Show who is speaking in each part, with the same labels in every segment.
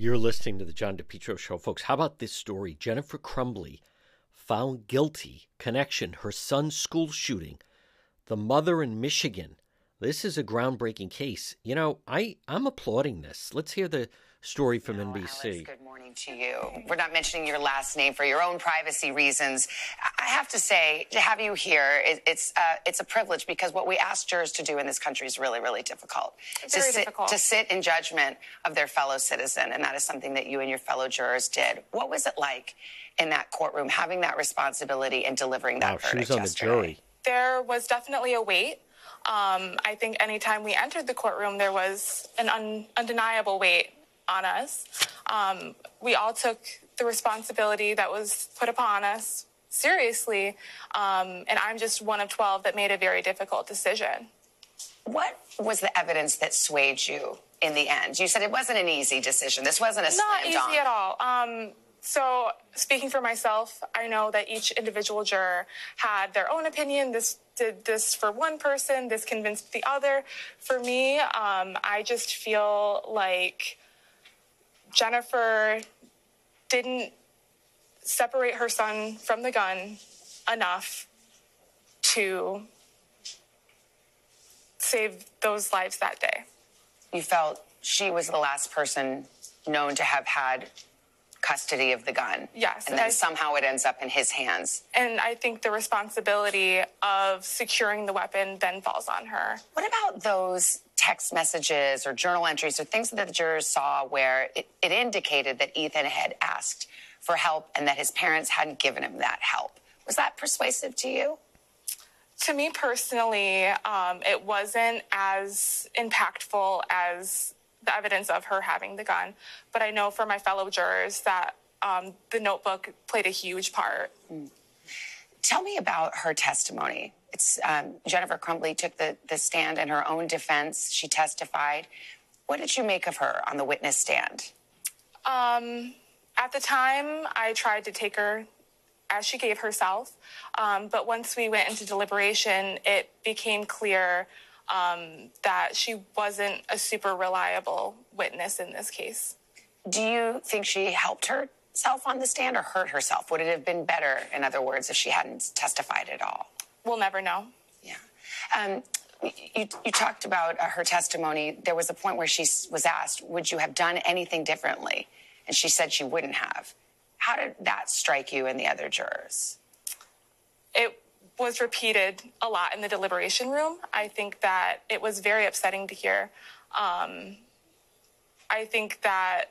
Speaker 1: You're listening to the John DePetro Show, folks. How about this story? Jennifer Crumbley found guilty connection her son's school shooting. The mother in Michigan. This is a groundbreaking case. You know, I I'm applauding this. Let's hear the story from
Speaker 2: No,
Speaker 1: NBC.
Speaker 2: Alex, good morning to you. We're not mentioning your last name for your own privacy reasons. I have to say, to have you here, it, it's uh, it's a privilege because what we ask jurors to do in this country is really, really difficult. to
Speaker 3: Very
Speaker 2: sit,
Speaker 3: difficult.
Speaker 2: To sit in judgment of their fellow citizen, and that is something that you and your fellow jurors did. What was it like in that courtroom, having that responsibility and delivering that
Speaker 1: Wow, she
Speaker 2: verdict
Speaker 1: was on the
Speaker 2: yesterday?
Speaker 1: jury.
Speaker 3: There was definitely a weight. Um, I think anytime we entered the courtroom, there was an un- undeniable weight on us. Um, we all took the responsibility that was put upon us seriously, um, and I'm just one of 12 that made a very difficult decision.
Speaker 2: What was the evidence that swayed you in the end? You said it wasn't an easy decision. This wasn't a
Speaker 3: Not easy at all. Um, so, speaking for myself, I know that each individual juror had their own opinion. This did this for one person, this convinced the other. For me, um, I just feel like Jennifer didn't separate her son from the gun enough to save those lives that day.
Speaker 2: you felt she was the last person known to have had custody of the gun.
Speaker 3: Yes,
Speaker 2: And then
Speaker 3: I-
Speaker 2: somehow it ends up in his hands.
Speaker 3: And I think the responsibility of securing the weapon then falls on her.
Speaker 2: What about those text messages or journal entries or things that the jurors saw where it, it indicated that Ethan had asked for help and that his parents hadn't given him that help? Was that persuasive to you?
Speaker 3: To me personally, um, it wasn't as impactful as the evidence of her having the gun. But I know for my fellow jurors that um, the notebook played a huge part.
Speaker 2: Tell me about her testimony. It's um, Jennifer Crumbley took the, the stand in her own defense. She testified. What did you make of her on the witness stand?
Speaker 3: Um, at the time, I tried to take her as she gave herself. Um, but once we went into deliberation, it became clear um, that she wasn't a super reliable witness in this case.
Speaker 2: Do you think she helped herself on the stand or hurt herself? Would it have been better, in other words, if she hadn't testified at all?
Speaker 3: We'll never know.
Speaker 2: Yeah. Um, you, you talked about uh, her testimony. There was a point where she was asked, Would you have done anything differently? And she said she wouldn't have. How did that strike you and the other jurors?
Speaker 3: It was repeated a lot in the deliberation room. I think that it was very upsetting to hear. Um, I think that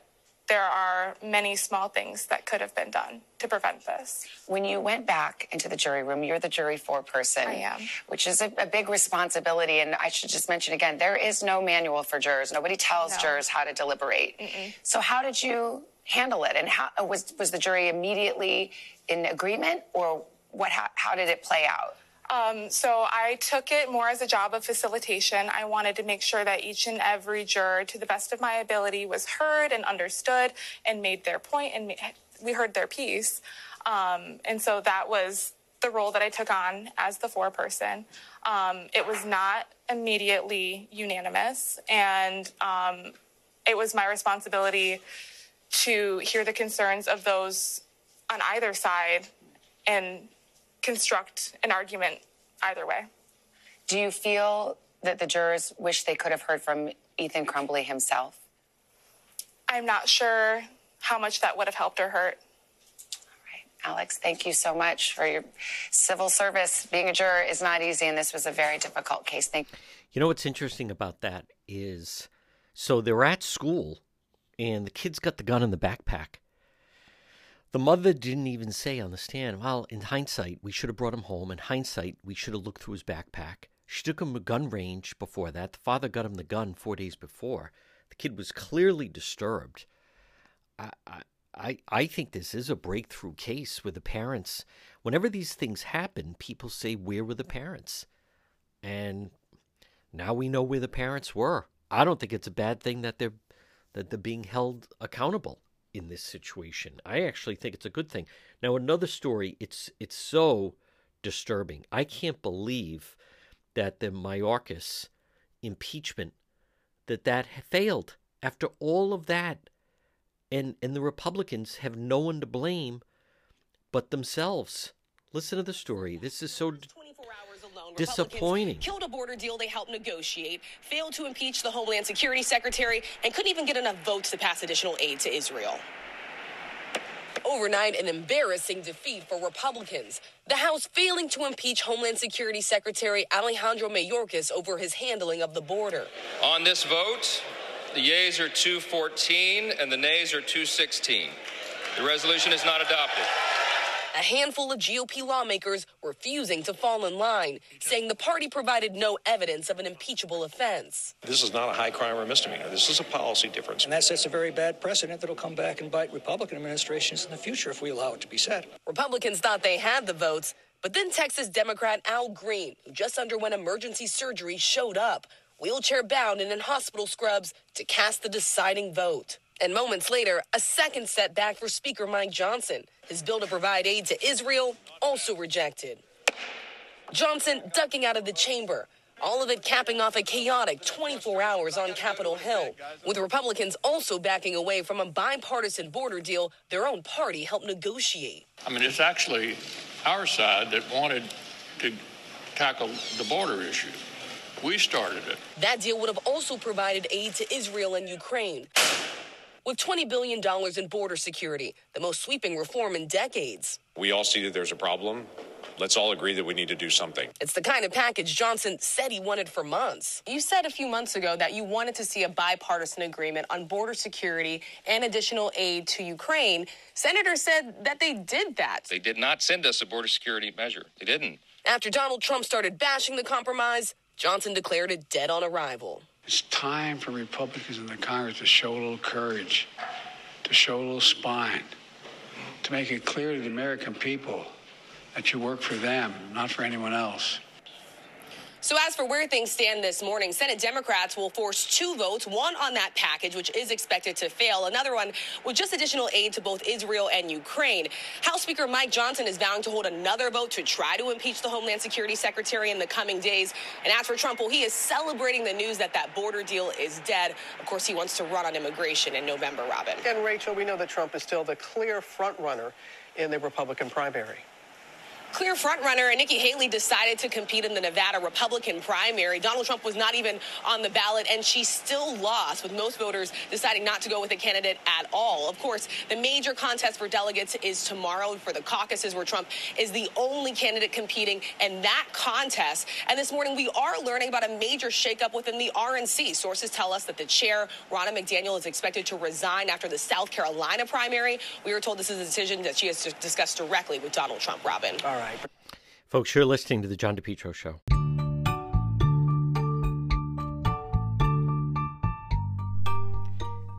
Speaker 3: there are many small things that could have been done to prevent this.
Speaker 2: When you went back into the jury room, you're the jury foreperson.
Speaker 3: I am.
Speaker 2: Which is a, a big responsibility. And I should just mention again, there is no manual for jurors. Nobody tells
Speaker 3: No.
Speaker 2: jurors how to deliberate. So how did you handle it? And how was was the jury immediately in agreement, or what? How, how did it play out?
Speaker 3: Um, so I took it more as a job of facilitation. I wanted to make sure that each and every juror, to the best of my ability, was heard and understood and made their point, and we heard their piece. Um, and so that was the role that I took on as the foreperson. Um, it was not immediately unanimous, and um, it was my responsibility to hear the concerns of those on either side and construct an argument either way.
Speaker 2: Do you feel that the jurors wish they could have heard from Ethan Crumbley himself?
Speaker 3: I'm not sure how much that would have helped or hurt.
Speaker 2: All right, Alex, thank you so much for your civil service. Being a juror is not easy, and this was a very difficult case. Thank
Speaker 1: You know what's interesting about that is so they're at school and the kid's got the gun in the backpack. The mother didn't even say on the stand, well, in hindsight, we should have brought him home. In hindsight, we should have looked through his backpack. She took him to gun range before that. The father got him the gun four days before. The kid was clearly disturbed. I, I, I, think this is a breakthrough case with the parents. Whenever these things happen, people say, Where were the parents? And now we know where the parents were. I don't think it's a bad thing that they're that they're being held accountable in this situation. I actually think it's a good thing. Now another story, it's it's so disturbing. I can't believe that the Mayorkas impeachment that that failed after all of that. and and the Republicans have no one to blame but themselves. Listen to the story. This is so disappointing.
Speaker 4: Killed a border deal they helped negotiate, failed to impeach the Homeland Security Secretary, and couldn't even get enough votes to pass additional aid to Israel. Overnight, an embarrassing defeat for Republicans. The House failing to impeach Homeland Security Secretary Alejandro Mayorkas over his handling of the border.
Speaker 5: On this vote, the yeas are 214 and the nays are 216. The resolution is not adopted
Speaker 4: a handful of GOP lawmakers refusing to fall in line, saying the party provided no evidence of an impeachable offense.
Speaker 6: This is not a high crime or misdemeanor. This is a policy difference.
Speaker 7: And that sets a very bad precedent that'll come back and bite Republican administrations in the future if we allow it to be set.
Speaker 4: Republicans thought they had the votes, but then Texas Democrat Al Green, who just underwent emergency surgery, showed up, wheelchair bound and in hospital scrubs, to cast the deciding vote. And moments later, a second setback for Speaker Mike Johnson. His bill to provide aid to Israel also rejected. Johnson ducking out of the chamber. All of it capping off a chaotic 24 hours on Capitol Hill, with Republicans also backing away from a bipartisan border deal their own party helped negotiate.
Speaker 8: I mean, it's actually our side that wanted to tackle the border issue. We started it.
Speaker 4: That deal would have also provided aid to Israel and Ukraine with $20 billion in border security, the most sweeping reform in decades.
Speaker 6: We all see that there's a problem. Let's all agree that we need to do something.
Speaker 4: It's the kind of package Johnson said he wanted for months. You said a few months ago that you wanted to see a bipartisan agreement on border security and additional aid to Ukraine. Senators said that they did that.
Speaker 5: They did not send us a border security measure. They didn't.
Speaker 4: After Donald Trump started bashing the compromise, Johnson declared it dead on arrival.
Speaker 9: It's time for Republicans in the Congress to show a little courage, to show a little spine, to make it clear to the American people that you work for them, not for anyone else.
Speaker 4: So, as for where things stand this morning, Senate Democrats will force two votes one on that package, which is expected to fail, another one with just additional aid to both Israel and Ukraine. House Speaker Mike Johnson is vowing to hold another vote to try to impeach the Homeland Security Secretary in the coming days. And as for Trump, well, he is celebrating the news that that border deal is dead. Of course, he wants to run on immigration in November, Robin.
Speaker 10: And Rachel, we know that Trump is still the clear frontrunner in the Republican primary.
Speaker 4: Clear frontrunner and Nikki Haley decided to compete in the Nevada Republican primary. Donald Trump was not even on the ballot, and she still lost, with most voters deciding not to go with a candidate at all. Of course, the major contest for delegates is tomorrow for the caucuses, where Trump is the only candidate competing in that contest. And this morning, we are learning about a major shakeup within the RNC. Sources tell us that the chair, Ronna McDaniel, is expected to resign after the South Carolina primary. We are told this is a decision that she has discussed directly with Donald Trump. Robin.
Speaker 10: All right.
Speaker 1: Folks, you're listening to The John DePetro Show.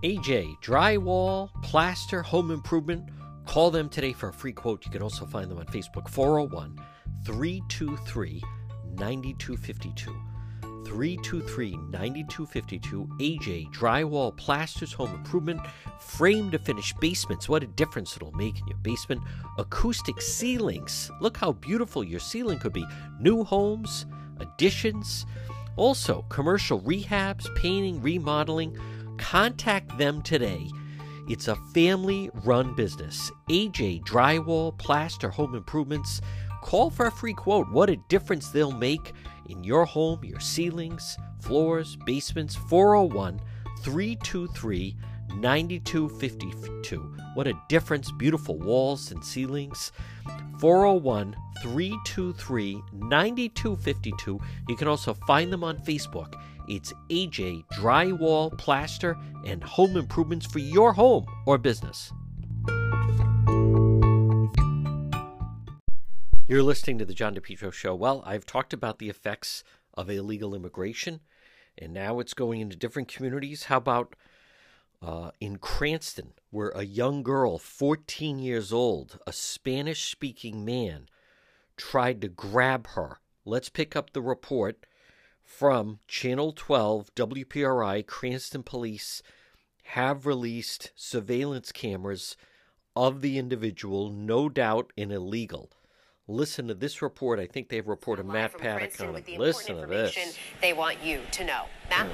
Speaker 1: AJ, drywall, plaster, home improvement. Call them today for a free quote. You can also find them on Facebook, 401 323 9252. 323 9252. AJ Drywall Plasters Home Improvement. Frame to finish basements. What a difference it'll make in your basement. Acoustic ceilings. Look how beautiful your ceiling could be. New homes, additions. Also, commercial rehabs, painting, remodeling. Contact them today. It's a family run business. AJ Drywall Plaster Home Improvements. Call for a free quote. What a difference they'll make in your home, your ceilings, floors, basements. 401 323 9252. What a difference. Beautiful walls and ceilings. 401 323 9252. You can also find them on Facebook. It's AJ Drywall, Plaster, and Home Improvements for your home or business. You're listening to the John DePetro Show. Well, I've talked about the effects of illegal immigration, and now it's going into different communities. How about uh, in Cranston, where a young girl, 14 years old, a Spanish speaking man, tried to grab her? Let's pick up the report from Channel 12 WPRI. Cranston police have released surveillance cameras of the individual, no doubt an illegal listen to this report. I think they've reported Matt Paddock on it. Listen to this.
Speaker 11: They want you to know. Matt? Hmm.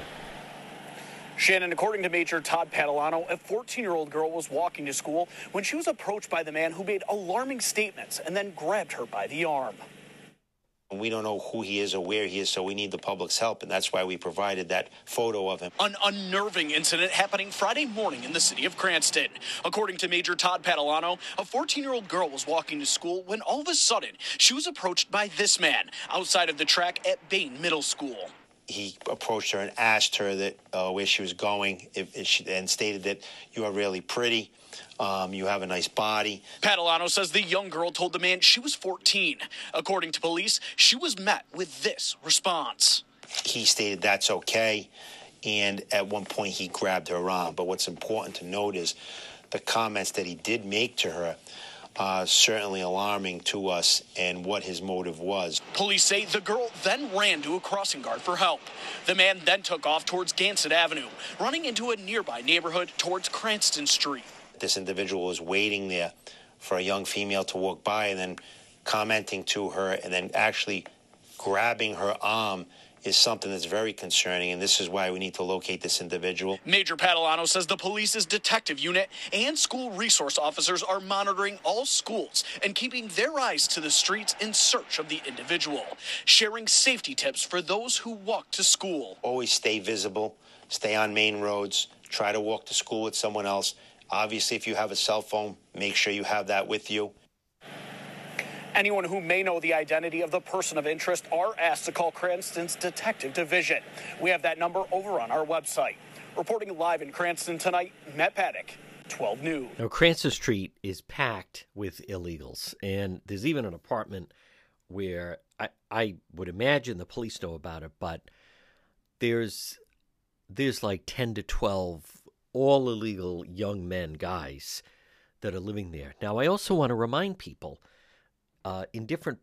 Speaker 11: Shannon, according to Major Todd Padalano, a 14 year old girl was walking to school when she was approached by the man who made alarming statements and then grabbed her by the arm.
Speaker 12: We don't know who he is or where he is, so we need the public's help, and that's why we provided that photo of him.
Speaker 11: An unnerving incident happening Friday morning in the city of Cranston. According to Major Todd Padalano, a 14 year old girl was walking to school when all of a sudden she was approached by this man outside of the track at Bain Middle School
Speaker 12: he approached her and asked her that uh, where she was going, if, if she, and stated that you are really pretty. Um, you have a nice body.
Speaker 11: Padalano says the young girl told the man she was 14. According to police, she was met with this response.
Speaker 12: He stated that's okay, and at one point he grabbed her arm. But what's important to note is the comments that he did make to her uh, certainly alarming to us and what his motive was.
Speaker 11: Police say the girl then ran to a crossing guard for help. The man then took off towards Gansett Avenue, running into a nearby neighborhood towards Cranston Street.
Speaker 12: This individual was waiting there for a young female to walk by and then commenting to her and then actually grabbing her arm is something that's very concerning, and this is why we need to locate this individual.
Speaker 11: Major Padalano says the police's detective unit and school resource officers are monitoring all schools and keeping their eyes to the streets in search of the individual, sharing safety tips for those who walk to school.
Speaker 12: Always stay visible, stay on main roads, try to walk to school with someone else. Obviously, if you have a cell phone, make sure you have that with you.
Speaker 11: Anyone who may know the identity of the person of interest are asked to call Cranston's Detective Division. We have that number over on our website. Reporting live in Cranston tonight, Matt Paddock, 12 News.
Speaker 1: Now, Cranston Street is packed with illegals, and there's even an apartment where I, I would imagine the police know about it, but there's there's like 10 to 12 all illegal young men, guys, that are living there. Now, I also want to remind people uh, in different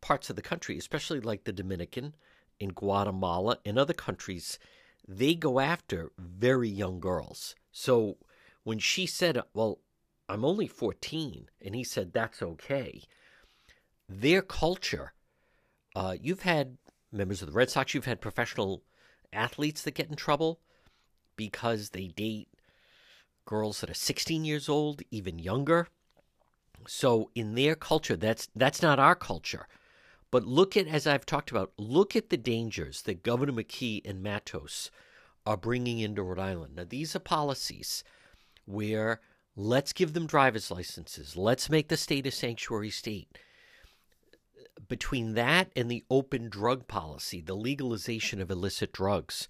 Speaker 1: parts of the country, especially like the Dominican, in Guatemala, and other countries, they go after very young girls. So when she said, Well, I'm only 14, and he said, That's okay, their culture, uh, you've had members of the Red Sox, you've had professional athletes that get in trouble because they date girls that are 16 years old, even younger. So in their culture, that's that's not our culture. But look at, as I've talked about, look at the dangers that Governor McKee and Matos are bringing into Rhode Island. Now, these are policies where let's give them driver's licenses. Let's make the state a sanctuary state. Between that and the open drug policy, the legalization of illicit drugs,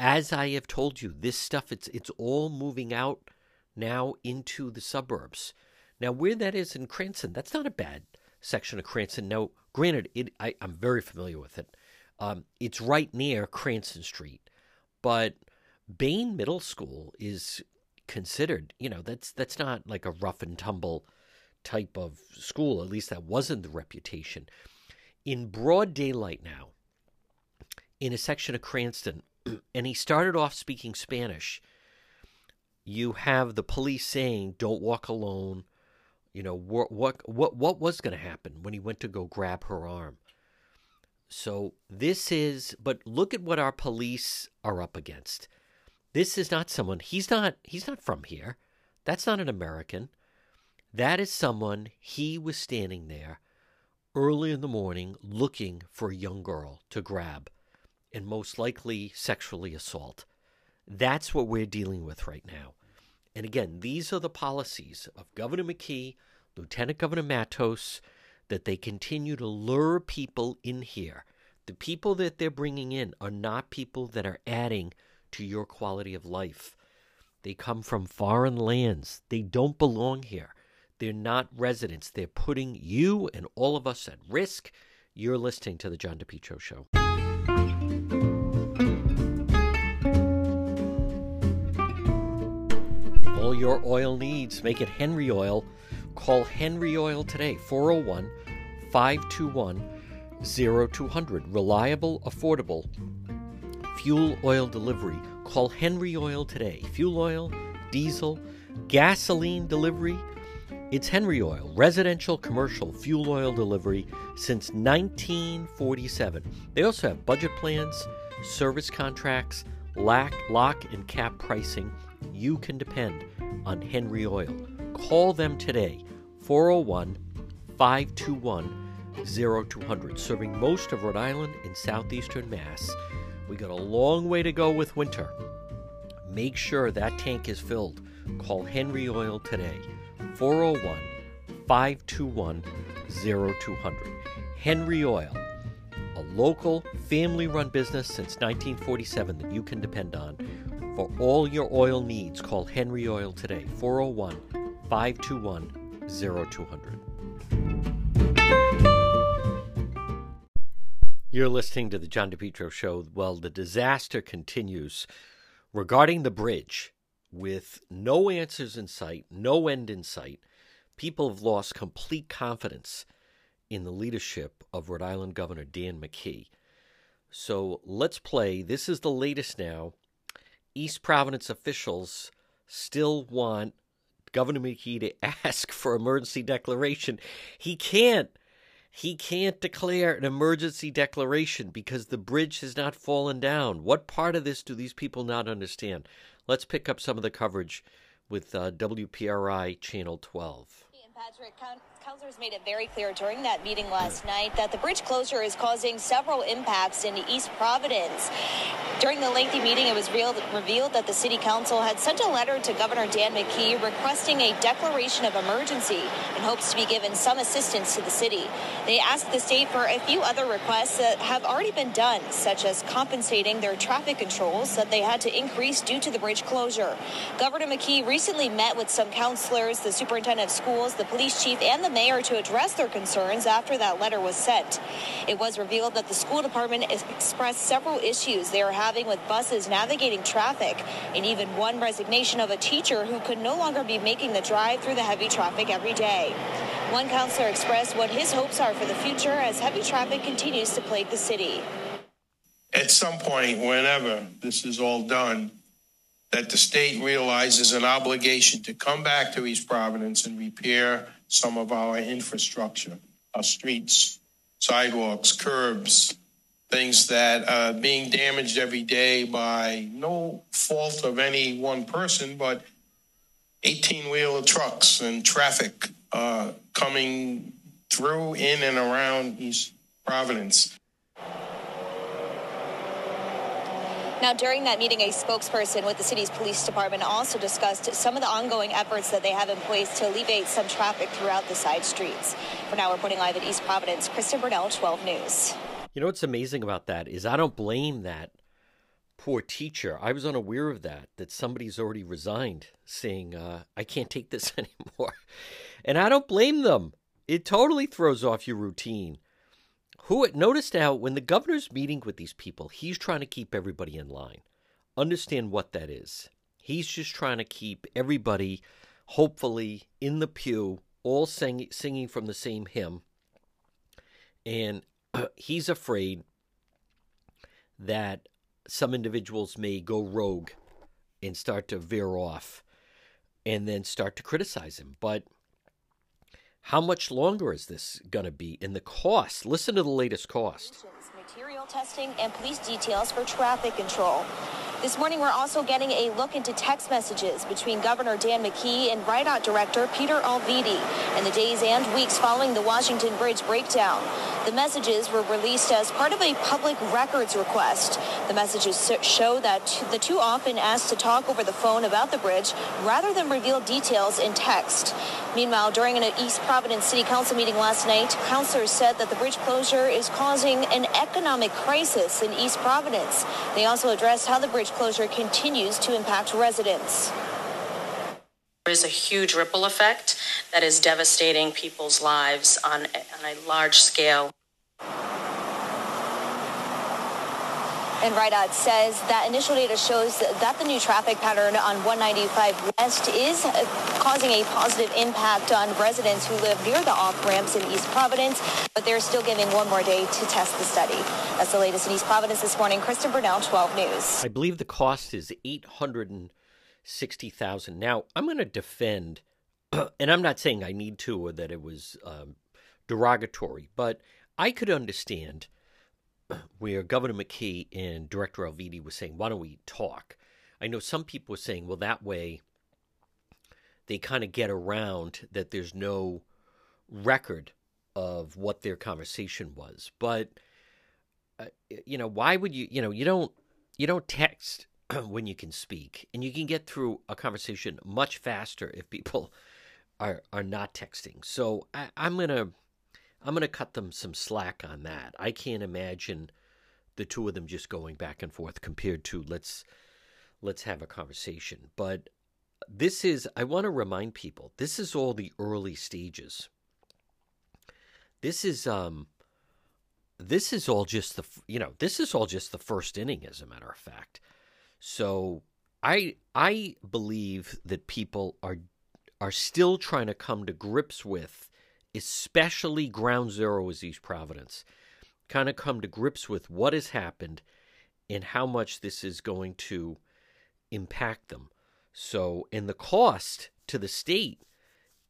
Speaker 1: as I have told you, this stuff it's it's all moving out now into the suburbs. Now, where that is in Cranston, that's not a bad section of Cranston. Now, granted, it I, am very familiar with it. Um, it's right near Cranston Street, but Bain Middle School is considered, you know, that's that's not like a rough and tumble type of school. At least that wasn't the reputation. In broad daylight now, in a section of Cranston, and he started off speaking Spanish. You have the police saying, "Don't walk alone." You know what what what what was going to happen when he went to go grab her arm. So this is but look at what our police are up against. This is not someone he's not he's not from here. That's not an American. That is someone he was standing there early in the morning looking for a young girl to grab and most likely sexually assault. That's what we're dealing with right now. And again, these are the policies of Governor McKee, Lieutenant Governor Matos, that they continue to lure people in here. The people that they're bringing in are not people that are adding to your quality of life. They come from foreign lands. They don't belong here. They're not residents. They're putting you and all of us at risk. You're listening to The John DePetro Show. Your oil needs. Make it Henry Oil. Call Henry Oil today, 401 521 0200. Reliable, affordable fuel oil delivery. Call Henry Oil today. Fuel oil, diesel, gasoline delivery. It's Henry Oil, residential, commercial fuel oil delivery since 1947. They also have budget plans, service contracts, lock, lock and cap pricing, you can depend on Henry Oil. Call them today, 401 521 0200, serving most of Rhode Island and southeastern Mass. We got a long way to go with winter. Make sure that tank is filled. Call Henry Oil today, 401 521 0200. Henry Oil, a local family run business since 1947 that you can depend on. For all your oil needs, call Henry Oil today, 401 521 0200. You're listening to the John DePetro Show. Well, the disaster continues regarding the bridge with no answers in sight, no end in sight. People have lost complete confidence in the leadership of Rhode Island Governor Dan McKee. So let's play. This is the latest now. East Providence officials still want Governor McKee to ask for emergency declaration. He can't he can't declare an emergency declaration because the bridge has not fallen down. What part of this do these people not understand? Let's pick up some of the coverage with uh, WPRI Channel 12.
Speaker 13: Patrick, counselors made it very clear during that meeting last night that the bridge closure is causing several impacts in East Providence. During the lengthy meeting, it was revealed that the city council had sent a letter to Governor Dan McKee requesting a declaration of emergency in hopes to be given some assistance to the city. They asked the state for a few other requests that have already been done, such as compensating their traffic controls that they had to increase due to the bridge closure. Governor McKee recently met with some counselors, the superintendent of schools, the police chief, and the the mayor to address their concerns after that letter was sent. It was revealed that the school department expressed several issues they are having with buses navigating traffic, and even one resignation of a teacher who could no longer be making the drive through the heavy traffic every day. One counselor expressed what his hopes are for the future as heavy traffic continues to plague the city.
Speaker 14: At some point, whenever this is all done, that the state realizes an obligation to come back to East Providence and repair some of our infrastructure, our streets, sidewalks, curbs, things that are being damaged every day by no fault of any one person, but 18 wheeler trucks and traffic uh, coming through, in, and around East Providence.
Speaker 13: Now, during that meeting, a spokesperson with the city's police department also discussed some of the ongoing efforts that they have in place to alleviate some traffic throughout the side streets. For now, reporting live at East Providence, Kristen Burnell, 12 News.
Speaker 1: You know what's amazing about that is I don't blame that poor teacher. I was unaware of that, that somebody's already resigned saying, uh, I can't take this anymore. And I don't blame them. It totally throws off your routine. Who notice now when the governor's meeting with these people, he's trying to keep everybody in line. Understand what that is. He's just trying to keep everybody, hopefully, in the pew, all sing, singing from the same hymn. And he's afraid that some individuals may go rogue and start to veer off and then start to criticize him. But how much longer is this going to be? And the cost, listen to the latest cost.
Speaker 13: Material testing and police details for traffic control. This morning, we're also getting a look into text messages between Governor Dan McKee and RIDOT Director Peter Alviti in the days and weeks following the Washington Bridge breakdown. The messages were released as part of a public records request. The messages show that the two often asked to talk over the phone about the bridge rather than reveal details in text. Meanwhile, during an East Providence City Council meeting last night, councilors said that the bridge closure is causing an economic crisis in East Providence. They also addressed how the bridge closure continues to impact residents.
Speaker 15: There is a huge ripple effect that is devastating people's lives on, on a large scale.
Speaker 13: And RIDOT says that initial data shows that the new traffic pattern on 195 West is causing a positive impact on residents who live near the off ramps in East Providence, but they're still giving one more day to test the study. That's the latest in East Providence this morning. Kristen Burnell, 12 News.
Speaker 1: I believe the cost is 860,000. Now, I'm going to defend, and I'm not saying I need to or that it was um, derogatory, but I could understand where Governor McKee and Director Alviti was saying, "Why don't we talk?" I know some people were saying, "Well, that way they kind of get around that there's no record of what their conversation was." But uh, you know, why would you? You know, you don't you don't text when you can speak, and you can get through a conversation much faster if people are are not texting. So I, I'm gonna I'm gonna cut them some slack on that. I can't imagine the two of them just going back and forth compared to let's let's have a conversation. But this is I want to remind people this is all the early stages. This is um this is all just the you know this is all just the first inning as a matter of fact. So I I believe that people are are still trying to come to grips with, especially ground zero is East Providence, kind of come to grips with what has happened and how much this is going to impact them. So, and the cost to the state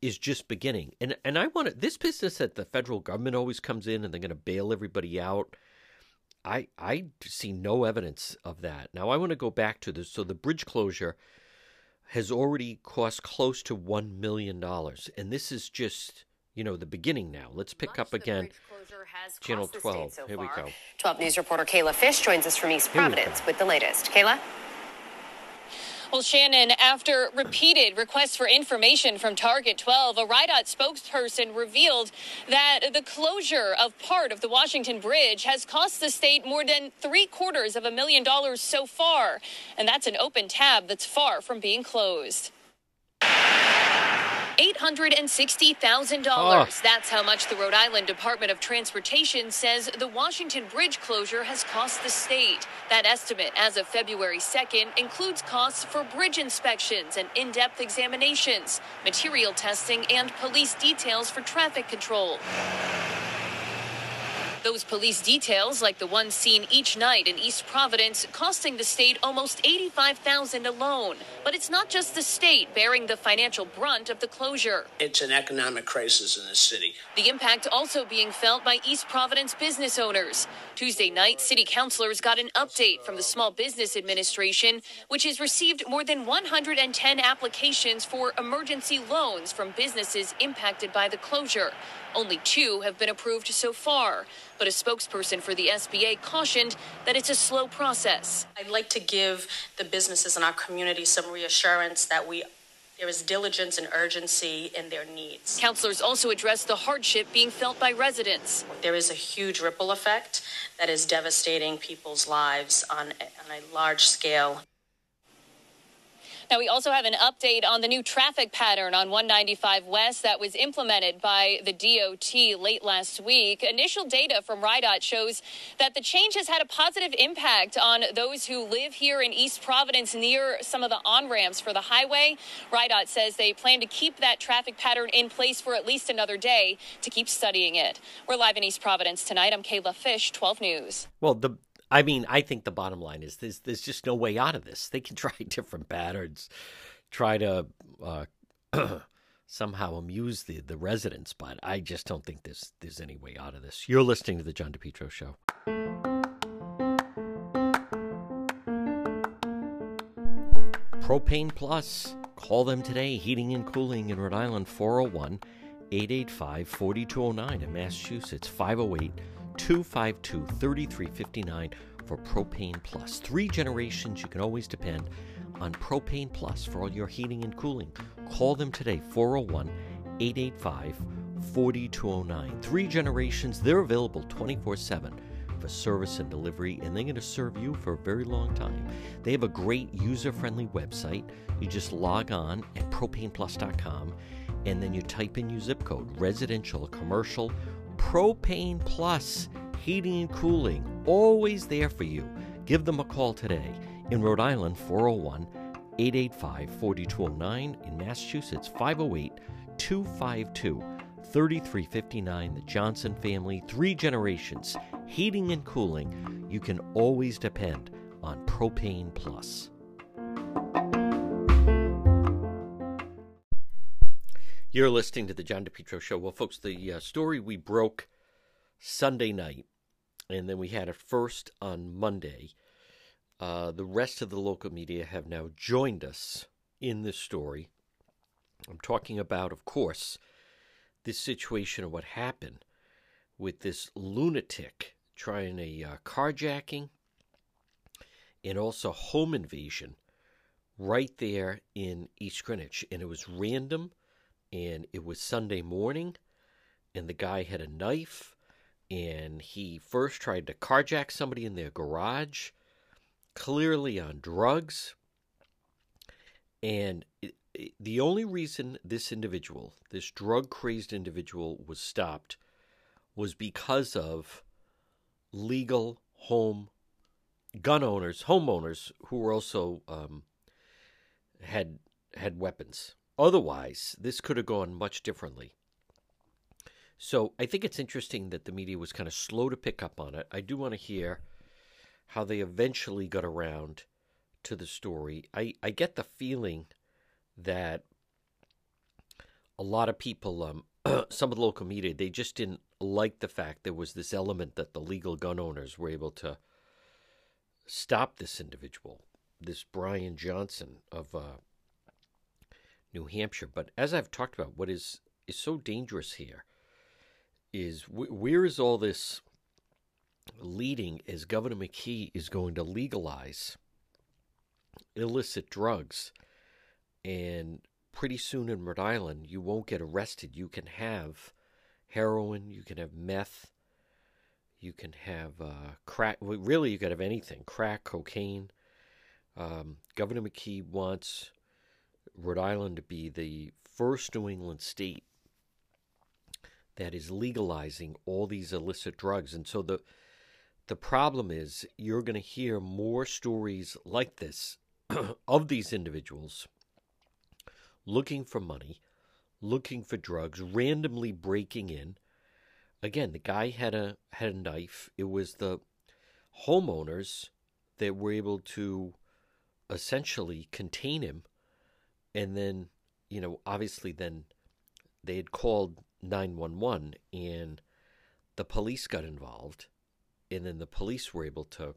Speaker 1: is just beginning. And and I want to this business that the federal government always comes in and they're going to bail everybody out. I I see no evidence of that. Now I want to go back to this. So the bridge closure has already cost close to $1 million. And this is just, you know, the beginning now. Let's pick Much up again. Channel 12. So Here we go.
Speaker 16: 12 News reporter Kayla Fish joins us from East Providence with the latest. Kayla?
Speaker 17: Well, Shannon, after repeated requests for information from Target 12, a RIDOT spokesperson revealed that the closure of part of the Washington Bridge has cost the state more than three quarters of a million dollars so far. And that's an open tab that's far from being closed. $860,000. Oh. That's how much the Rhode Island Department of Transportation says the Washington Bridge closure has cost the state. That estimate, as of February 2nd, includes costs for bridge inspections and in depth examinations, material testing, and police details for traffic control. Those police details, like the one seen each night in East Providence, costing the state almost 85,000 alone. But it's not just the state bearing the financial brunt of the closure.
Speaker 18: It's an economic crisis in the city.
Speaker 17: The impact also being felt by East Providence business owners. Tuesday night, city councilors got an update from the Small Business Administration, which has received more than 110 applications for emergency loans from businesses impacted by the closure. Only two have been approved so far, but a spokesperson for the SBA cautioned that it's a slow process.
Speaker 15: I'd like to give the businesses in our community some reassurance that we there is diligence and urgency in their needs.
Speaker 17: Councilors also addressed the hardship being felt by residents.
Speaker 15: There is a huge ripple effect that is devastating people's lives on, on a large scale.
Speaker 17: Now, we also have an update on the new traffic pattern on 195 West that was implemented by the DOT late last week. Initial data from RIDOT shows that the change has had a positive impact on those who live here in East Providence near some of the on ramps for the highway. RIDOT says they plan to keep that traffic pattern in place for at least another day to keep studying it. We're live in East Providence tonight. I'm Kayla Fish, 12 News.
Speaker 1: Well, the I mean, I think the bottom line is there's there's just no way out of this. They can try different patterns, try to uh, somehow amuse the the residents, but I just don't think there's there's any way out of this. You're listening to the John DePetro show. Propane Plus. Call them today. Heating and cooling in Rhode Island 401 885 4209 in Massachusetts 508 252 3359 for Propane Plus. Three generations you can always depend on Propane Plus for all your heating and cooling. Call them today, 401 885 4209. Three generations, they're available 24 7 for service and delivery, and they're going to serve you for a very long time. They have a great user friendly website. You just log on at propaneplus.com and then you type in your zip code, residential, commercial, Propane Plus Heating and Cooling, always there for you. Give them a call today. In Rhode Island, 401 885 4209. In Massachusetts, 508 252 3359. The Johnson family, three generations, heating and cooling. You can always depend on Propane Plus. You're listening to the John DePetro Show. Well, folks, the uh, story we broke Sunday night and then we had it first on Monday. Uh, the rest of the local media have now joined us in this story. I'm talking about, of course, this situation of what happened with this lunatic trying a uh, carjacking and also home invasion right there in East Greenwich. And it was random, and it was Sunday morning, and the guy had a knife, and he first tried to carjack somebody in their garage, clearly on drugs. And it, it, the only reason this individual, this drug crazed individual, was stopped was because of legal home gun owners, homeowners who were also um, had had weapons. Otherwise, this could have gone much differently. So I think it's interesting that the media was kind of slow to pick up on it. I do want to hear how they eventually got around to the story. I, I get the feeling that a lot of people, um, some of the local media, they just didn't like the fact there was this element that the legal gun owners were able to stop this individual, this Brian Johnson of uh, New Hampshire. But as I've talked about, what is is so dangerous here is wh- where is all this leading as Governor McKee is going to legalize illicit drugs. And pretty soon in Rhode Island, you won't get arrested. You can have heroin, you can have meth, you can have uh, crack. Really, you can have anything crack, cocaine. Um, Governor McKee wants Rhode Island to be the first New England state that is legalizing all these illicit drugs. And so the the problem is you're going to hear more stories like this of these individuals looking for money, looking for drugs, randomly breaking in. Again, the guy had a had a knife. It was the homeowners that were able to essentially contain him and then, you know, obviously then they had called 911 and the police got involved and then the police were able to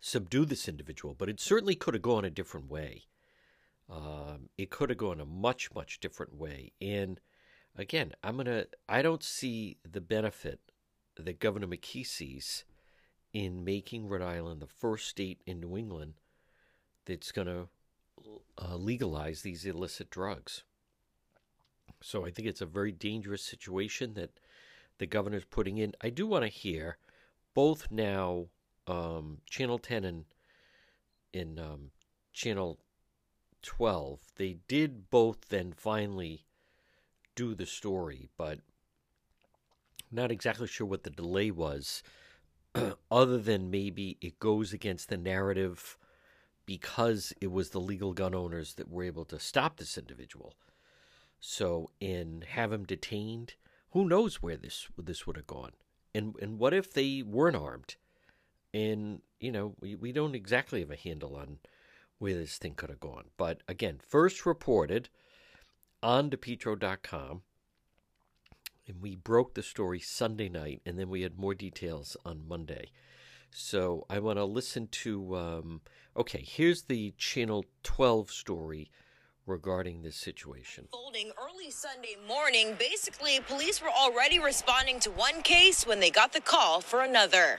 Speaker 1: subdue this individual. But it certainly could have gone a different way. Um, it could have gone a much, much different way. And again, I'm gonna. I don't see the benefit that Governor McKee sees in making Rhode Island the first state in New England that's gonna uh, legalize these illicit drugs. So I think it's a very dangerous situation that the governor's putting in. I do want to hear both now um, Channel 10 and in um, Channel 12. They did both then finally do the story, but not exactly sure what the delay was, other than maybe it goes against the narrative because it was the legal gun owners that were able to stop this individual. So, and have him detained who knows where this this would have gone? And and what if they weren't armed? And you know, we, we don't exactly have a handle on where this thing could have gone. But again, first reported on DePetro.com, and we broke the story Sunday night, and then we had more details on Monday. So I want to listen to. Um, okay, here's the Channel 12 story regarding this situation.
Speaker 19: Folding early Sunday morning, basically, police were already responding to one case when they got the call for another.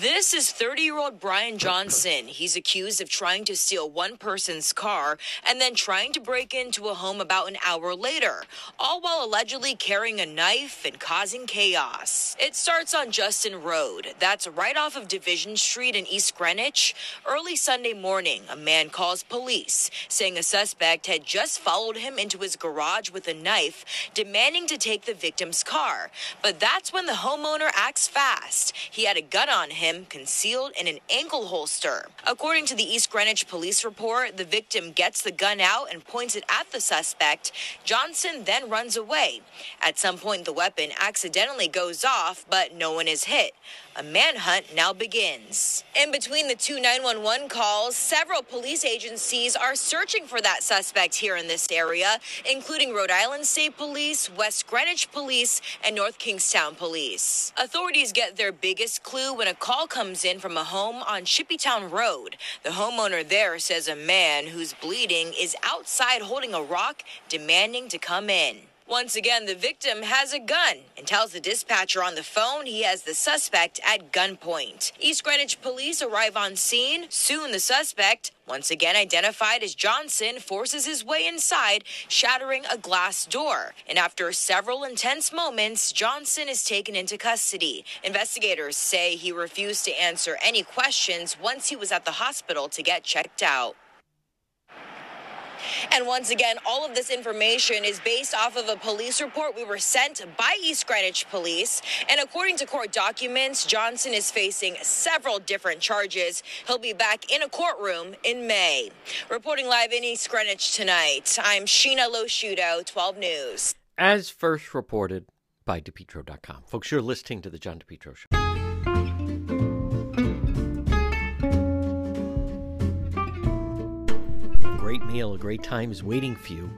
Speaker 19: This is 30 year old Brian Johnson. He's accused of trying to steal one person's car and then trying to break into a home about an hour later, all while allegedly carrying a knife and causing chaos. It starts on Justin Road. That's right off of Division Street in East Greenwich. Early Sunday morning, a man calls police saying a suspect had just followed him into his garage with a knife, demanding to take the victim's car. But that's when the homeowner acts fast. He had a gun on him him concealed in an ankle holster. According to the East Greenwich police report, the victim gets the gun out and points it at the suspect. Johnson then runs away. At some point, the weapon accidentally goes off, but no one is hit. A manhunt now begins. In between the two 911 calls, several police agencies are searching for that suspect here in this area, including Rhode Island State Police, West Greenwich Police, and North Kingstown Police. Authorities get their biggest clue when a call comes in from a home on Shippeetown Road. The homeowner there says a man who's bleeding is outside holding a rock, demanding to come in. Once again, the victim has a gun and tells the dispatcher on the phone he has the suspect at gunpoint. East Greenwich police arrive on scene. Soon, the suspect, once again identified as Johnson, forces his way inside, shattering a glass door. And after several intense moments, Johnson is taken into custody. Investigators say he refused to answer any questions once he was at the hospital to get checked out. And once again, all of this information is based off of a police report we were sent by East Greenwich Police. And according to court documents, Johnson is facing several different charges. He'll be back in a courtroom in May. Reporting live in East Greenwich tonight, I'm Shiina LoSciuto, 12 News.
Speaker 1: As first reported by DePetro.com. Folks, you're listening to The John DePetro Show. A great time is waiting for you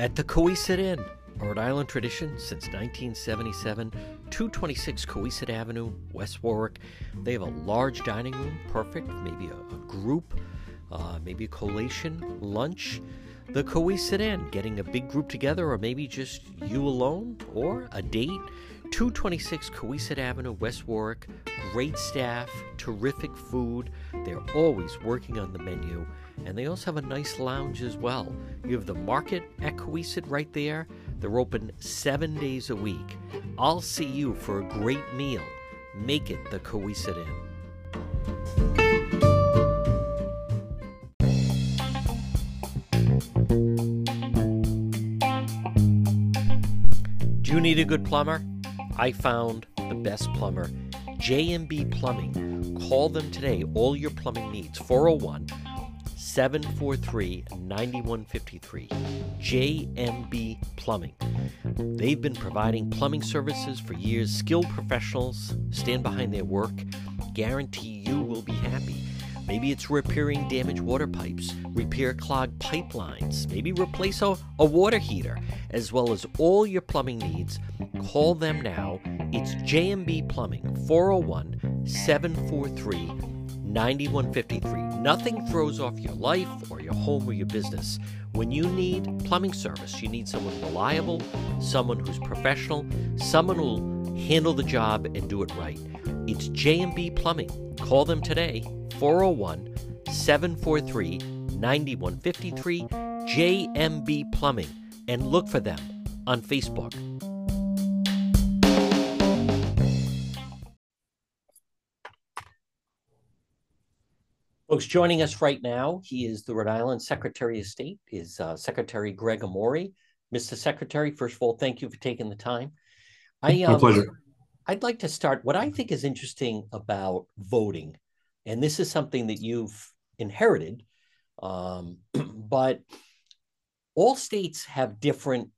Speaker 1: at the Cowesett Inn, Rhode Island tradition since 1977, 226 Cowesett Avenue, West Warwick. They have a large dining room, perfect, maybe a, a group, uh, maybe a collation, lunch. The Cowesett Inn, getting a big group together, or maybe just you alone, or a date. 226 Cowesett Avenue, West Warwick. Great staff, terrific food. They're always working on the menu. And they also have a nice lounge as well. You have the market at Cowesett right there. They're open seven days a week. I'll see you for a great meal. Make it the Cowesett Inn. Do you need a good plumber? I found the best plumber, JMB Plumbing. Call them today. All your plumbing needs. 401 743 9153. JMB Plumbing. They've been providing plumbing services for years. Skilled professionals stand behind their work. Guarantee you will be happy. Maybe it's repairing damaged water pipes, repair clogged pipelines, maybe replace a, a water heater, as well as all your plumbing needs. Call them now. It's JMB Plumbing, 401 743 9153. Nothing throws off your life or your home or your business. When you need plumbing service, you need someone reliable, someone who's professional, someone who'll handle the job and do it right. It's JMB Plumbing. Call them today, 401 743 9153, JMB Plumbing, and look for them on Facebook. Folks, joining us right now, he is the Rhode Island Secretary of State, is uh, Secretary Gregg Amore. Mr. Secretary, first of all, thank you for taking the time. I, um,
Speaker 20: My pleasure.
Speaker 1: I'd like to start. What I think is interesting about voting, and this is something that you've inherited, um, but all states have different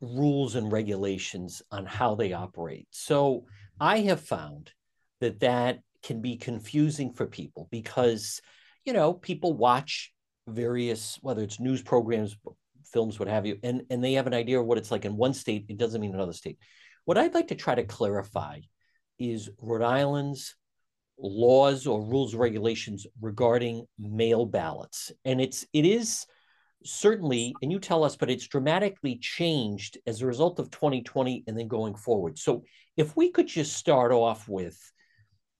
Speaker 1: rules and regulations on how they operate. So I have found that that can be confusing for people because, you know, people watch various, whether it's news programs, films, what have you, and, and they have an idea of what it's like in one state. It doesn't mean another state. What I'd like to try to clarify is Rhode Island's laws or rules regulations regarding mail ballots. And it's it is certainly, and you tell us, but it's dramatically changed as a result of 2020 and then going forward. So if we could just start off with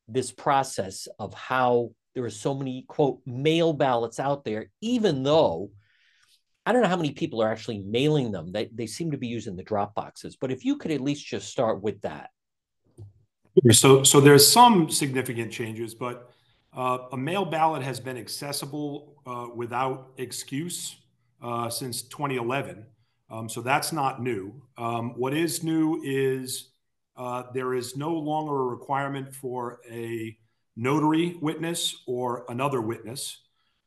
Speaker 1: this process of how there are so many quote mail ballots out there, even though I don't know how many people are actually mailing them. They, they seem to be using the drop boxes. But if you could at least just start with that.
Speaker 20: So, so there's some significant changes, but uh, a mail ballot has been accessible uh, without excuse uh, since 2011. Um, so that's not new. Um, what is new is uh, there is no longer a requirement for a notary witness or another witness.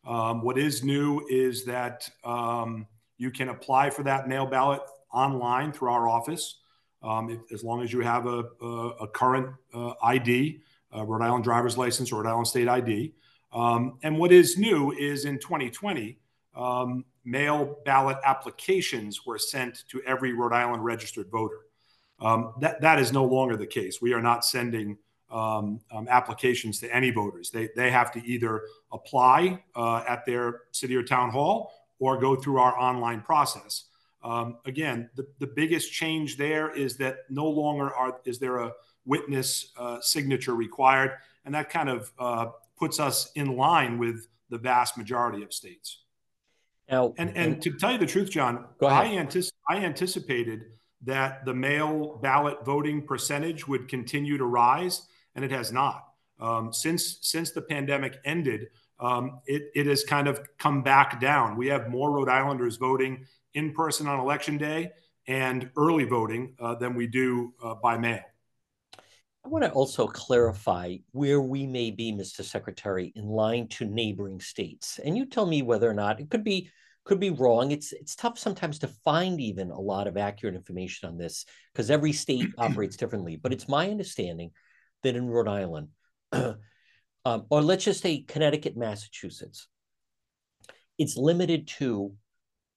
Speaker 20: Um, what is new is that um, you can apply for that mail ballot online through our office um, if, as long as you have a, a, a current uh, ID, a Rhode Island driver's license or Rhode Island state ID. Um, and what is new is in 2020, um, mail ballot applications were sent to every Rhode Island registered voter. Um, that, that is no longer the case. We are not sending um, um, applications to any voters. They, they have to either apply uh, at their city or town hall or go through our online process. Um, again, the, the biggest change there is that no longer are, is there a witness uh, signature required, and that kind of uh, puts us in line with the vast majority of states.
Speaker 1: Now,
Speaker 20: and, and to tell you the truth, John, I, antici- I anticipated that the mail ballot voting percentage would continue to rise, and it has not. Um, since since the pandemic ended, um, it, it has kind of come back down. We have more Rhode Islanders voting in person on election day and early voting uh, than we do uh, by mail.
Speaker 1: I want to also clarify where we may be, Mr. Secretary, in line to neighboring states. And you tell me whether or not it could be could be wrong. It's it's tough sometimes to find even a lot of accurate information on this because every state operates differently. But it's my understanding that in Rhode Island, um, or let's just say Connecticut, Massachusetts, it's limited to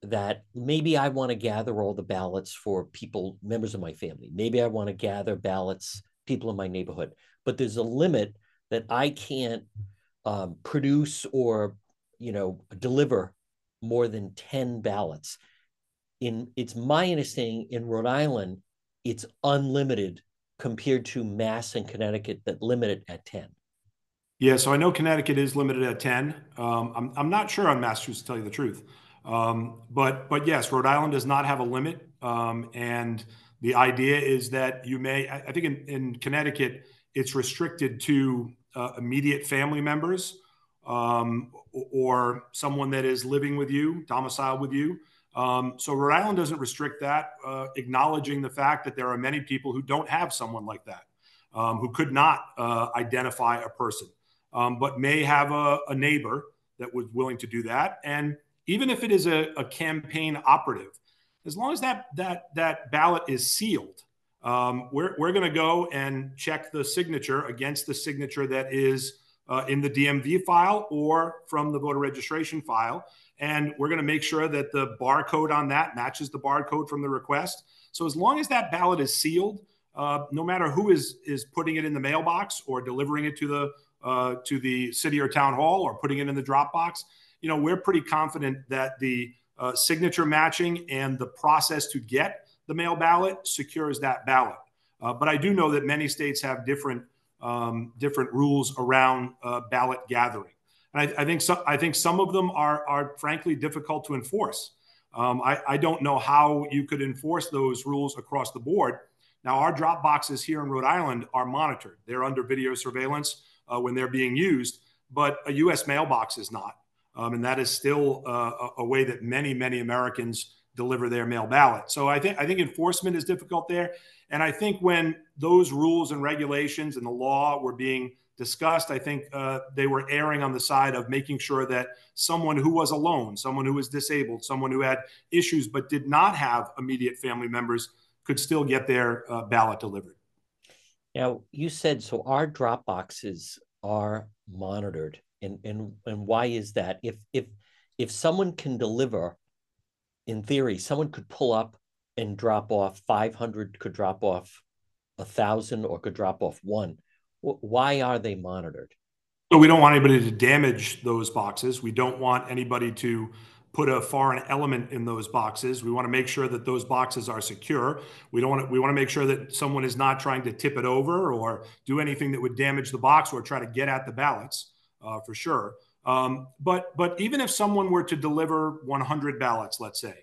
Speaker 1: that maybe I want to gather all the ballots for people, members of my family. Maybe I want to gather ballots, people in my neighborhood. But there's a limit that I can't um, produce or, you know, deliver more than 10 ballots. In it's my understanding in Rhode Island, it's unlimited compared to Mass and Connecticut that limit it at 10.
Speaker 20: Yeah, so I know Connecticut is limited at 10. Um, I'm, I'm not sure on Massachusetts, to tell you the truth. Um, but but yes, Rhode Island does not have a limit, um, and the idea is that you may. I, I think in, in, Connecticut, it's restricted to uh, immediate family members um, or someone that is living with you, domiciled with you. Um, so Rhode Island doesn't restrict that, uh, acknowledging the fact that there are many people who don't have someone like that, um, who could not uh, identify a person, um, but may have a, a neighbor that was willing to do that and even if it is a, a campaign operative, as long as that that that ballot is sealed, um, we're we're going to go and check the signature against the signature that is uh, in the DMV file or from the voter registration file, and we're going to make sure that the barcode on that matches the barcode from the request. So as long as that ballot is sealed, uh, no matter who is is putting it in the mailbox or delivering it to the uh, to the city or town hall or putting it in the drop box, you know, we're pretty confident that the uh, signature matching and the process to get the mail ballot secures that ballot. Uh, but I do know that many states have different um, different rules around uh, ballot gathering, and I, I, think so, I think some of them are are frankly difficult to enforce. Um, I, I don't know how you could enforce those rules across the board. Now, our drop boxes here in Rhode Island are monitored; they're under video surveillance uh, when they're being used, but a U.S. mailbox is not. Um, and that is still uh, a way that many, many Americans deliver their mail ballot. So I think I think enforcement is difficult there. And I think when those rules and regulations and the law were being discussed, I think uh, they were erring on the side of making sure that someone who was alone, someone who was disabled, someone who had issues but did not have immediate family members could still get their uh, ballot delivered.
Speaker 1: Now, you said so our drop boxes are monitored and and and why is that if if if someone can deliver in theory someone could pull up and drop off 500 could drop off a thousand or could drop off one why are they monitored
Speaker 20: so we don't want anybody to damage those boxes we don't want anybody to put a foreign element in those boxes. We want to make sure that those boxes are secure. We don't want to, we want to make sure that someone is not trying to tip it over or do anything that would damage the box or try to get at the ballots uh, for sure. Um, but but even if someone were to deliver 100 ballots, let's say,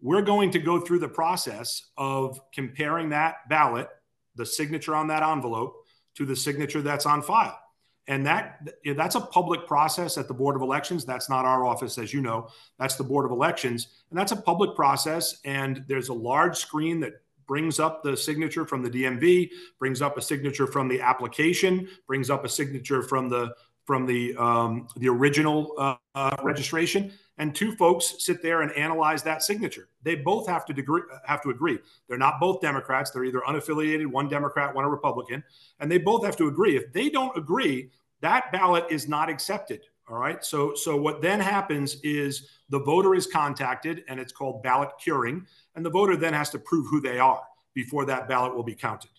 Speaker 20: we're going to go through the process of comparing that ballot, the signature on that envelope, to the signature that's on file. And that that's a public process at the Board of Elections. That's not our office, as you know. That's the Board of Elections, and that's a public process. And there's a large screen that brings up the signature from the DMV, brings up a signature from the application, brings up a signature from the from the um, the original uh, uh, registration, and two folks sit there and analyze that signature. They both have to degree, have to agree. They're not both Democrats. They're either unaffiliated, one Democrat, one a Republican, and they both have to agree. If they don't agree, that ballot is not accepted. All right. So so what then happens is the voter is contacted, and it's called ballot curing, and the voter then has to prove who they are before that ballot will be counted.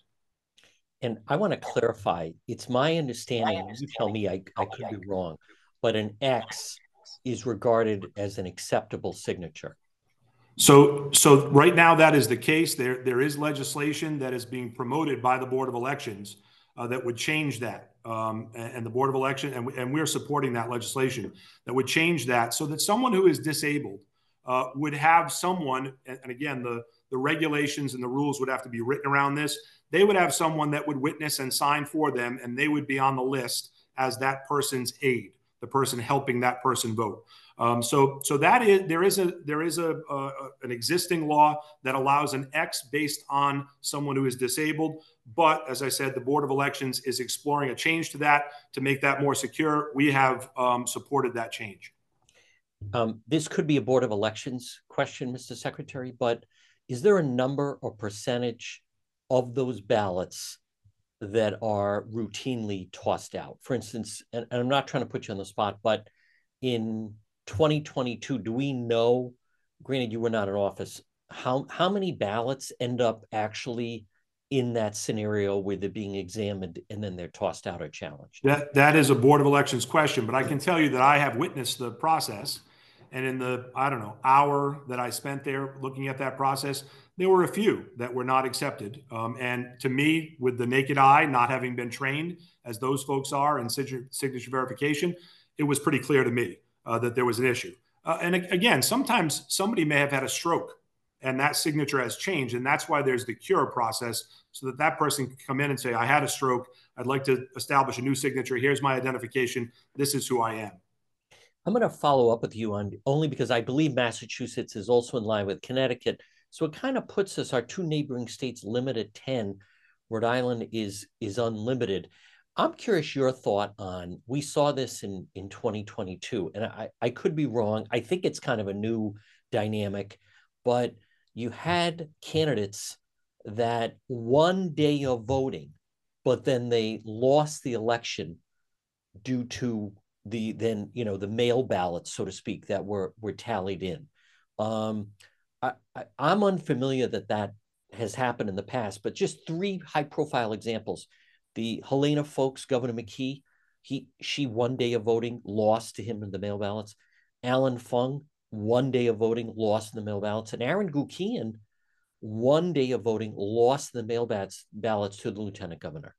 Speaker 1: And I want to clarify it's my understanding, you tell me I, I could be wrong, but an X is regarded as an acceptable signature.
Speaker 20: So, so right now that is the case. There, there is legislation that is being promoted by the Board of Elections uh, that would change that. Um, and, and, the Board of Election, and, and, we're supporting that legislation that would change that so that someone who is disabled uh, would have someone, and, and again, the, the regulations and the rules would have to be written around this they would have someone that would witness and sign for them, and they would be on the list as that person's aide, the person helping that person vote. Um, so, so that is there is a there is a, a, an existing law that allows an X based on someone who is disabled. But as I said, the Board of Elections is exploring a change to that to make that more secure. We have um, supported that change.
Speaker 1: Um, this could be a Board of Elections question, Mr. Secretary, but is there a number or percentage of those ballots that are routinely tossed out. For instance, and, and, I'm not trying to put you on the spot, but in 2022, do we know, granted you were not in office, how how many ballots end up actually in that scenario where they're being examined and then they're tossed out or challenged?
Speaker 20: That that is a board of elections question, but I can tell you that I have witnessed the process. And in the, I don't know, hour that I spent there looking at that process, there were a few that were not accepted. Um, and to me, with the naked eye, not having been trained as those folks are in signature, verification, it was pretty clear to me uh, that there was an issue. Uh, and again, sometimes somebody may have had a stroke and that signature has changed. And that's why there's the cure process so that that person can come in and say, I had a stroke. I'd like to establish a new signature. Here's my identification. This is who I am.
Speaker 1: I'm going to follow up with you on only because I believe Massachusetts is also in line with Connecticut so it kind of puts us, our two neighboring states limit at 10. Rhode Island is is unlimited. I'm curious your thought on we saw this in in 2022 and I I could be wrong. I think it's kind of a new dynamic, but you had candidates that one day of voting, but then they lost the election due to the then you know the mail ballots, so to speak, that were were tallied in. Um, I, I, am unfamiliar that that has happened in the past, but just three high profile examples. The Helena Foulkes, Governor McKee, he she one day of voting lost to him in the mail ballots. Allan Fung, one day of voting lost in the mail ballots. And Aaron Guckian, one day of voting lost the mail ballots to the lieutenant governor.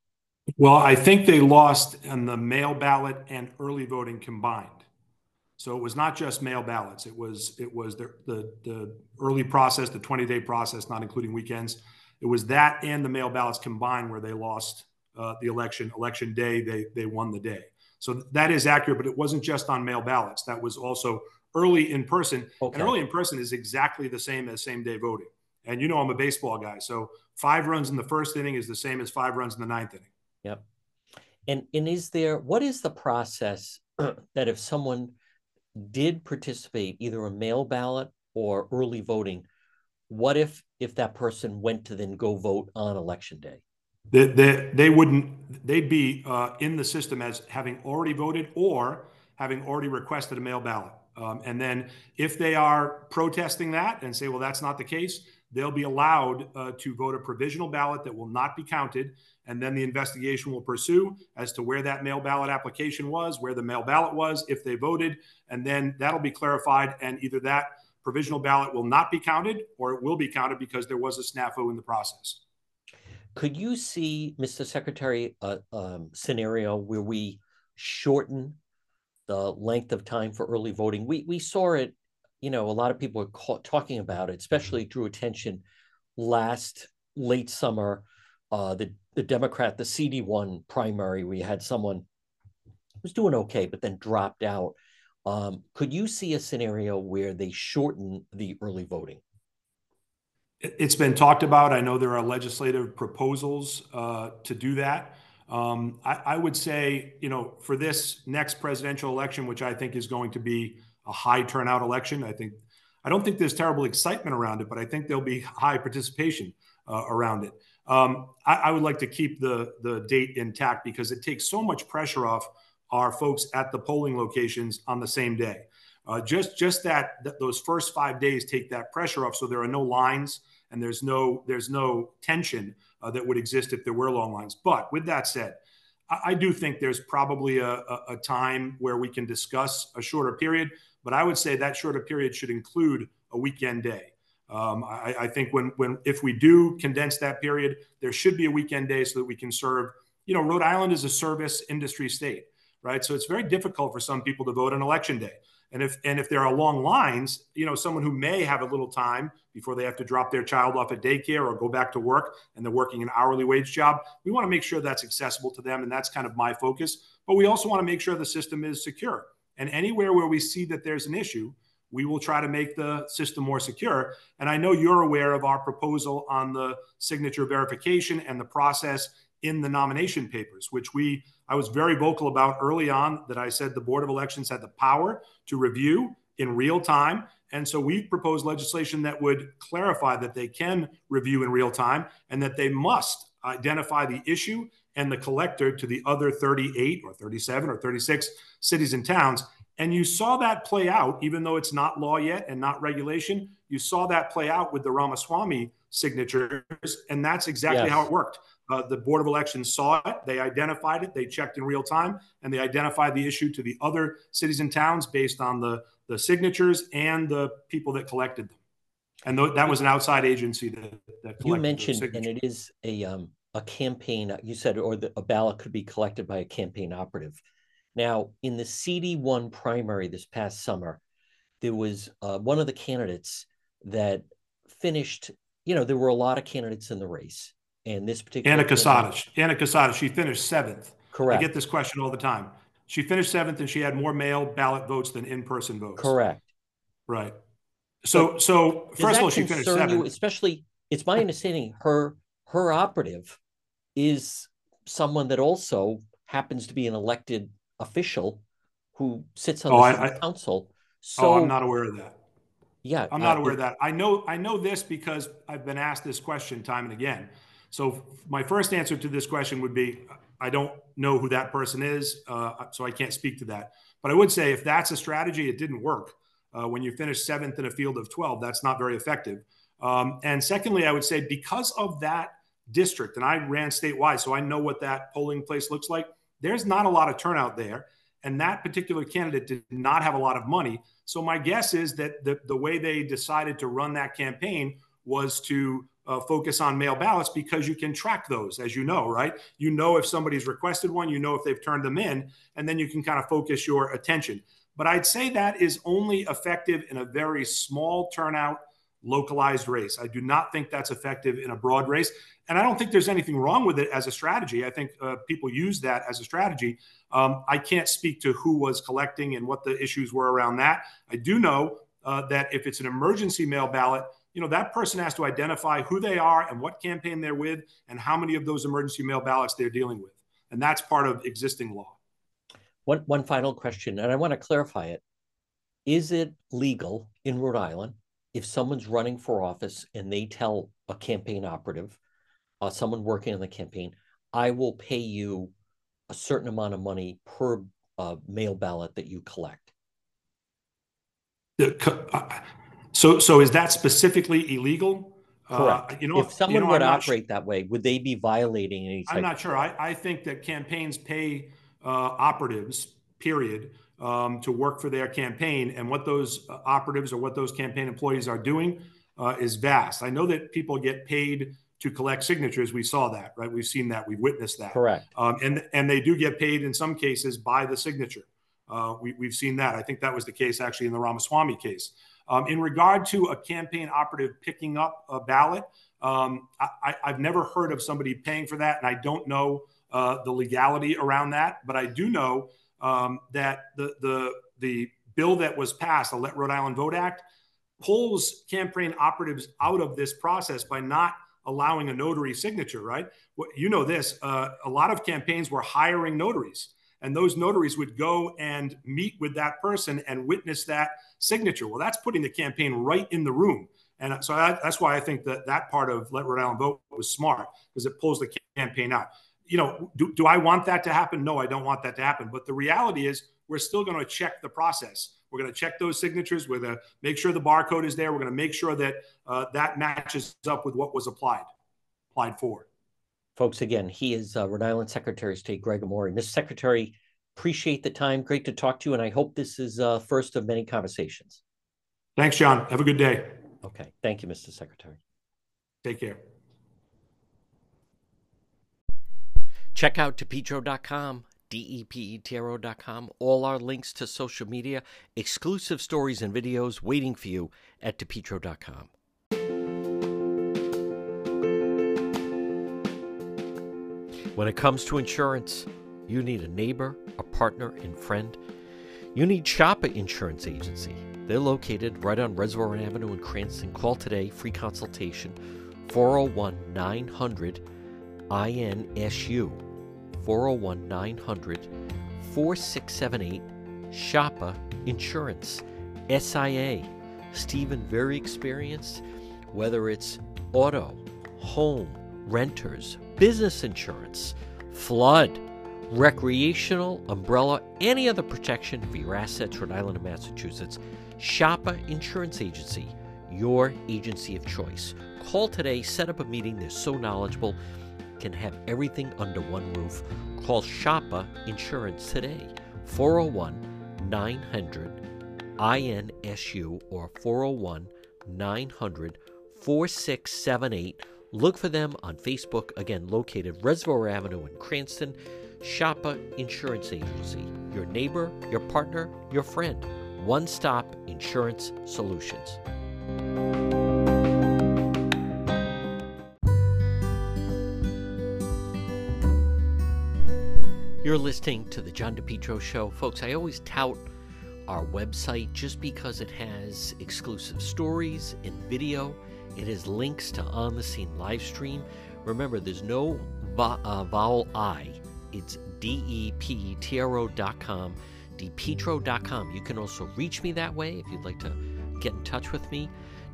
Speaker 20: Well, I think they lost in the mail ballot and early voting combined. So it was not just mail ballots. It was it was the the, the early process, the 20 day process, not including weekends. It was that and the mail ballots combined where they lost uh, the election. Election day, they they won the day. So that is accurate, but it wasn't just on mail ballots. That was also early in person. Okay. And early in person is exactly the same as same day voting. And you know I'm a baseball guy, so five runs in the first inning is the same as five runs in the ninth inning.
Speaker 1: Yep. And and is there what is the process that if someone did participate either a mail ballot or early voting, what if if that person went to then go vote on election day?
Speaker 20: They, they, they wouldn't, they'd be uh, in the system as having already voted or having already requested a mail ballot. Um, and then if they are protesting that and say, well, that's not the case, they'll be allowed uh, to vote a provisional ballot that will not be counted. And then the investigation will pursue as to where that mail ballot application was, where the mail ballot was, if they voted. And then that'll be clarified. And either that provisional ballot will not be counted or it will be counted because there was a snafu in the process.
Speaker 1: Could you see, Mr. Secretary, a um, scenario where we shorten the length of time for early voting? We, we saw it you know, a lot of people are talking about it, especially drew attention last late summer. Uh, the the Democrat, the CD one primary, we had someone was doing okay, but then dropped out. Um, could you see a scenario where they shorten the early voting?
Speaker 20: It's been talked about. I know there are legislative proposals uh, to do that. Um, I, I, would say, you know, for this next presidential election, which I think is going to be a high turnout election, I think I don't think there's terrible excitement around it, but I think there'll be high participation uh, around it. Um, I, I, would like to keep the the date intact because it takes so much pressure off our folks at the polling locations on the same day. Uh, just just that, those first five days take that pressure off, so there are no lines and there's no there's no tension uh, that would exist if there were long lines. But with that said, I, do think there's probably a, a, time where we can discuss a shorter period. But I would say that shorter period should include a weekend day. Um, I, I, think when when if we do condense that period, there should be a weekend day so that we can serve. You know, Rhode Island is a service industry state, right? So it's very difficult for some people to vote on election day. And if and if there are long lines, you know, someone who may have a little time before they have to drop their child off at daycare or go back to work and they're working an hourly wage job, we want to make sure that's accessible to them. And that's kind of my focus. But we also want to make sure the system is secure. And anywhere where we see that there's an issue, we will try to make the system more secure. And I know you're aware of our proposal on the signature verification and the process in the nomination papers, which we I was very vocal about early on that I said the Board of Elections had the power to review in real time. And so we've proposed legislation that would clarify that they can review in real time and that they must identify the issue and the collector to the other 38 or 37 or 36 cities and towns. And you saw that play out, even though it's not law yet and not regulation. You saw that play out with the Ramaswamy signatures. And that's exactly yes. how it worked. Uh, the Board of Elections saw it, they identified it, they checked in real time, and they identified the issue to the other cities and towns based on the, the signatures and the people that collected them. And th- that was an outside agency that, that
Speaker 1: you mentioned, and it is a um, a campaign. You said, or the, a ballot could be collected by a campaign operative. Now, in the CD1 primary this past summer, there was uh, one of the candidates that finished. You know, there were a lot of candidates in the race and this particular
Speaker 20: Ana Quezada. Ana Quezada, she finished seventh.
Speaker 1: Correct.
Speaker 20: I get this question all the time. She finished seventh, and she had more mail ballot votes than in-person votes.
Speaker 1: Correct.
Speaker 20: Right. So, but so first of all, she finished seventh. You,
Speaker 1: especially, it's my understanding her her operative is someone that also happens to be an elected official who sits on oh, the I, council. So
Speaker 20: oh, I'm not aware of that.
Speaker 1: Yeah,
Speaker 20: I'm not uh, aware it, of that. I know I know this because I've been asked this question time and again. So my first answer to this question would be I don't know who that person is, uh, so I can't speak to that. But I would say if that's a strategy, it didn't work. Uh, when you finish seventh in a field of 12, that's not very effective. Um, and secondly, I would say because of that district, and I ran statewide, so I know what that polling place looks like, there's not a lot of turnout there. And that particular candidate did not have a lot of money. So my guess is that the, the way they decided to run that campaign was to uh, focus on mail ballots because you can track those, as you know, right? You know if somebody's requested one, you know if they've turned them in, and then you can kind of focus your attention. But I'd say that is only effective in a very small turnout, localized race. I do not think that's effective in a broad race. And I don't think there's anything wrong with it as a strategy. I think uh, people use that as a strategy. Um, I can't speak to who was collecting and what the issues were around that. I do know uh, that if it's an emergency mail ballot, you know, that person has to identify who they are and what campaign they're with and how many of those emergency mail ballots they're dealing with. And that's part of existing law.
Speaker 1: One, one final question, and I want to clarify it. Is it legal in Rhode Island if someone's running for office and they tell a campaign operative, uh, someone working on the campaign, I will pay you a certain amount of money per uh, mail ballot that you collect?
Speaker 20: So, so is that specifically illegal?
Speaker 1: Uh, Correct. Uh, you know, if someone you know, would operate sh- that way, would they be violating any?
Speaker 20: I'm not sure. I, I think that campaigns pay uh, operatives, period, um, to work for their campaign, and what those uh, operatives or what those campaign employees are doing uh, is vast. I know that people get paid to collect signatures. We saw that, right? We've seen that. We've witnessed that.
Speaker 1: Correct.
Speaker 20: Um, and and they do get paid in some cases by the signature. Uh, we, we've seen that. I think that was the case actually in the Ramaswamy case. Um, in regard to a campaign operative picking up a ballot, um, I, have never heard of somebody paying for that, and I don't know uh, the legality around that. But I do know um, that the the the bill that was passed, the Let Rhode Island Vote Act, pulls campaign operatives out of this process by not allowing a notary signature, right? You know this. Uh, a lot of campaigns were hiring notaries, and those notaries would go and meet with that person and witness that signature. Well, that's putting the campaign right in the room. And so that's why I think that that part of Let Rhode Island Vote was smart because it pulls the campaign out. You know, do, do I want that to happen? No, I don't want that to happen. But the reality is, we're still going to check the process. We're going to check those signatures. We're going to make sure the barcode is there. We're going to make sure that uh, that matches up with what was applied, applied for.
Speaker 1: Folks, again, he is uh, Rhode Island Secretary of State Gregg Amore. Mr. Secretary, appreciate the time. Great to talk to you. And I hope this is uh, first of many conversations.
Speaker 20: Thanks, John. Have a good day.
Speaker 1: Okay. Thank you, Mr. Secretary.
Speaker 20: Take care.
Speaker 1: Check out depetro.com, D-E-P-E-T-R-O.com. All our links to social media, exclusive stories and videos waiting for you at depetro.com. When it comes to insurance, you need a neighbor, a partner, and friend. You need Shopper Insurance Agency. They're located right on Reservoir Avenue in Cranston. Call today, free consultation, 401 900 INSU. 401 900 4678. Shopper Insurance. SIA. Stephen, very experienced, whether it's auto, home, renters, business insurance, flood, recreational, umbrella, any other protection for your assets, Rhode Island and Massachusetts. Shopper Insurance Agency, your agency of choice. Call today, set up a meeting. They're so knowledgeable, can have everything under one roof. Call Shopper Insurance today, 401 900 INSU or 401 900 4678. Look for them on Facebook, again, located Reservoir Avenue in Cranston. Shopper Insurance Agency, your neighbor, your partner, your friend. One stop insurance solutions. You're listening to the John DePetro Show. Folks, I always tout our website just because it has exclusive stories in video. It has links to on the scene live stream. Remember, there's no vo- uh, vowel I, it's D P T R O.com, depetro.com. You can also reach me that way if you'd like to get in touch with me.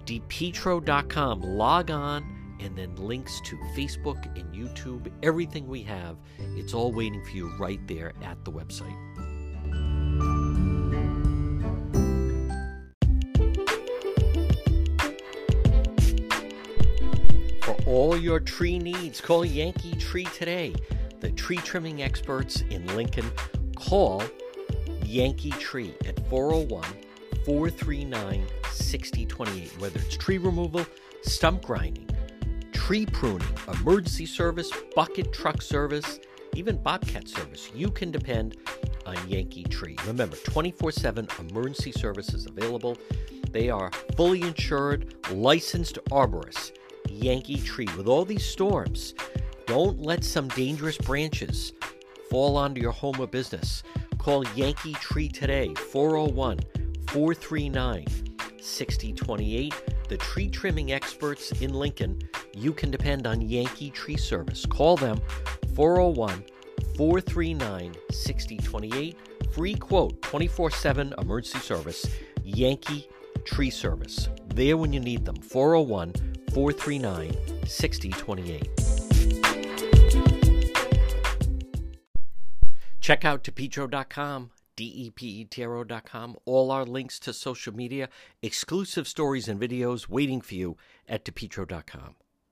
Speaker 1: depetro.com. Log on and then links to Facebook and YouTube, everything we have. It's all waiting for you right there at the website. For all your tree needs, call Yankee Tree today. The tree trimming experts in Lincoln. Call Yankee Tree at 401 439 6028. Whether it's tree removal, stump grinding, tree pruning, emergency service, bucket truck service, even bobcat service, you can depend on Yankee Tree. Remember, 24 7 emergency services available. They are fully insured, licensed arborists. Yankee Tree. With all these storms, don't let some dangerous branches fall onto your home or business. Call Yankee Tree today, 401 439 6028. The tree trimming experts in Lincoln. You can depend on Yankee Tree Service. Call them 401 439 6028. Free quote 24 7 emergency service. Yankee Tree Service. There when you need them. 401 439 6028. Check out depetro.com, D-E-P-E-T-R-O.com. All our links to social media, exclusive stories and videos waiting for you at depetro.com.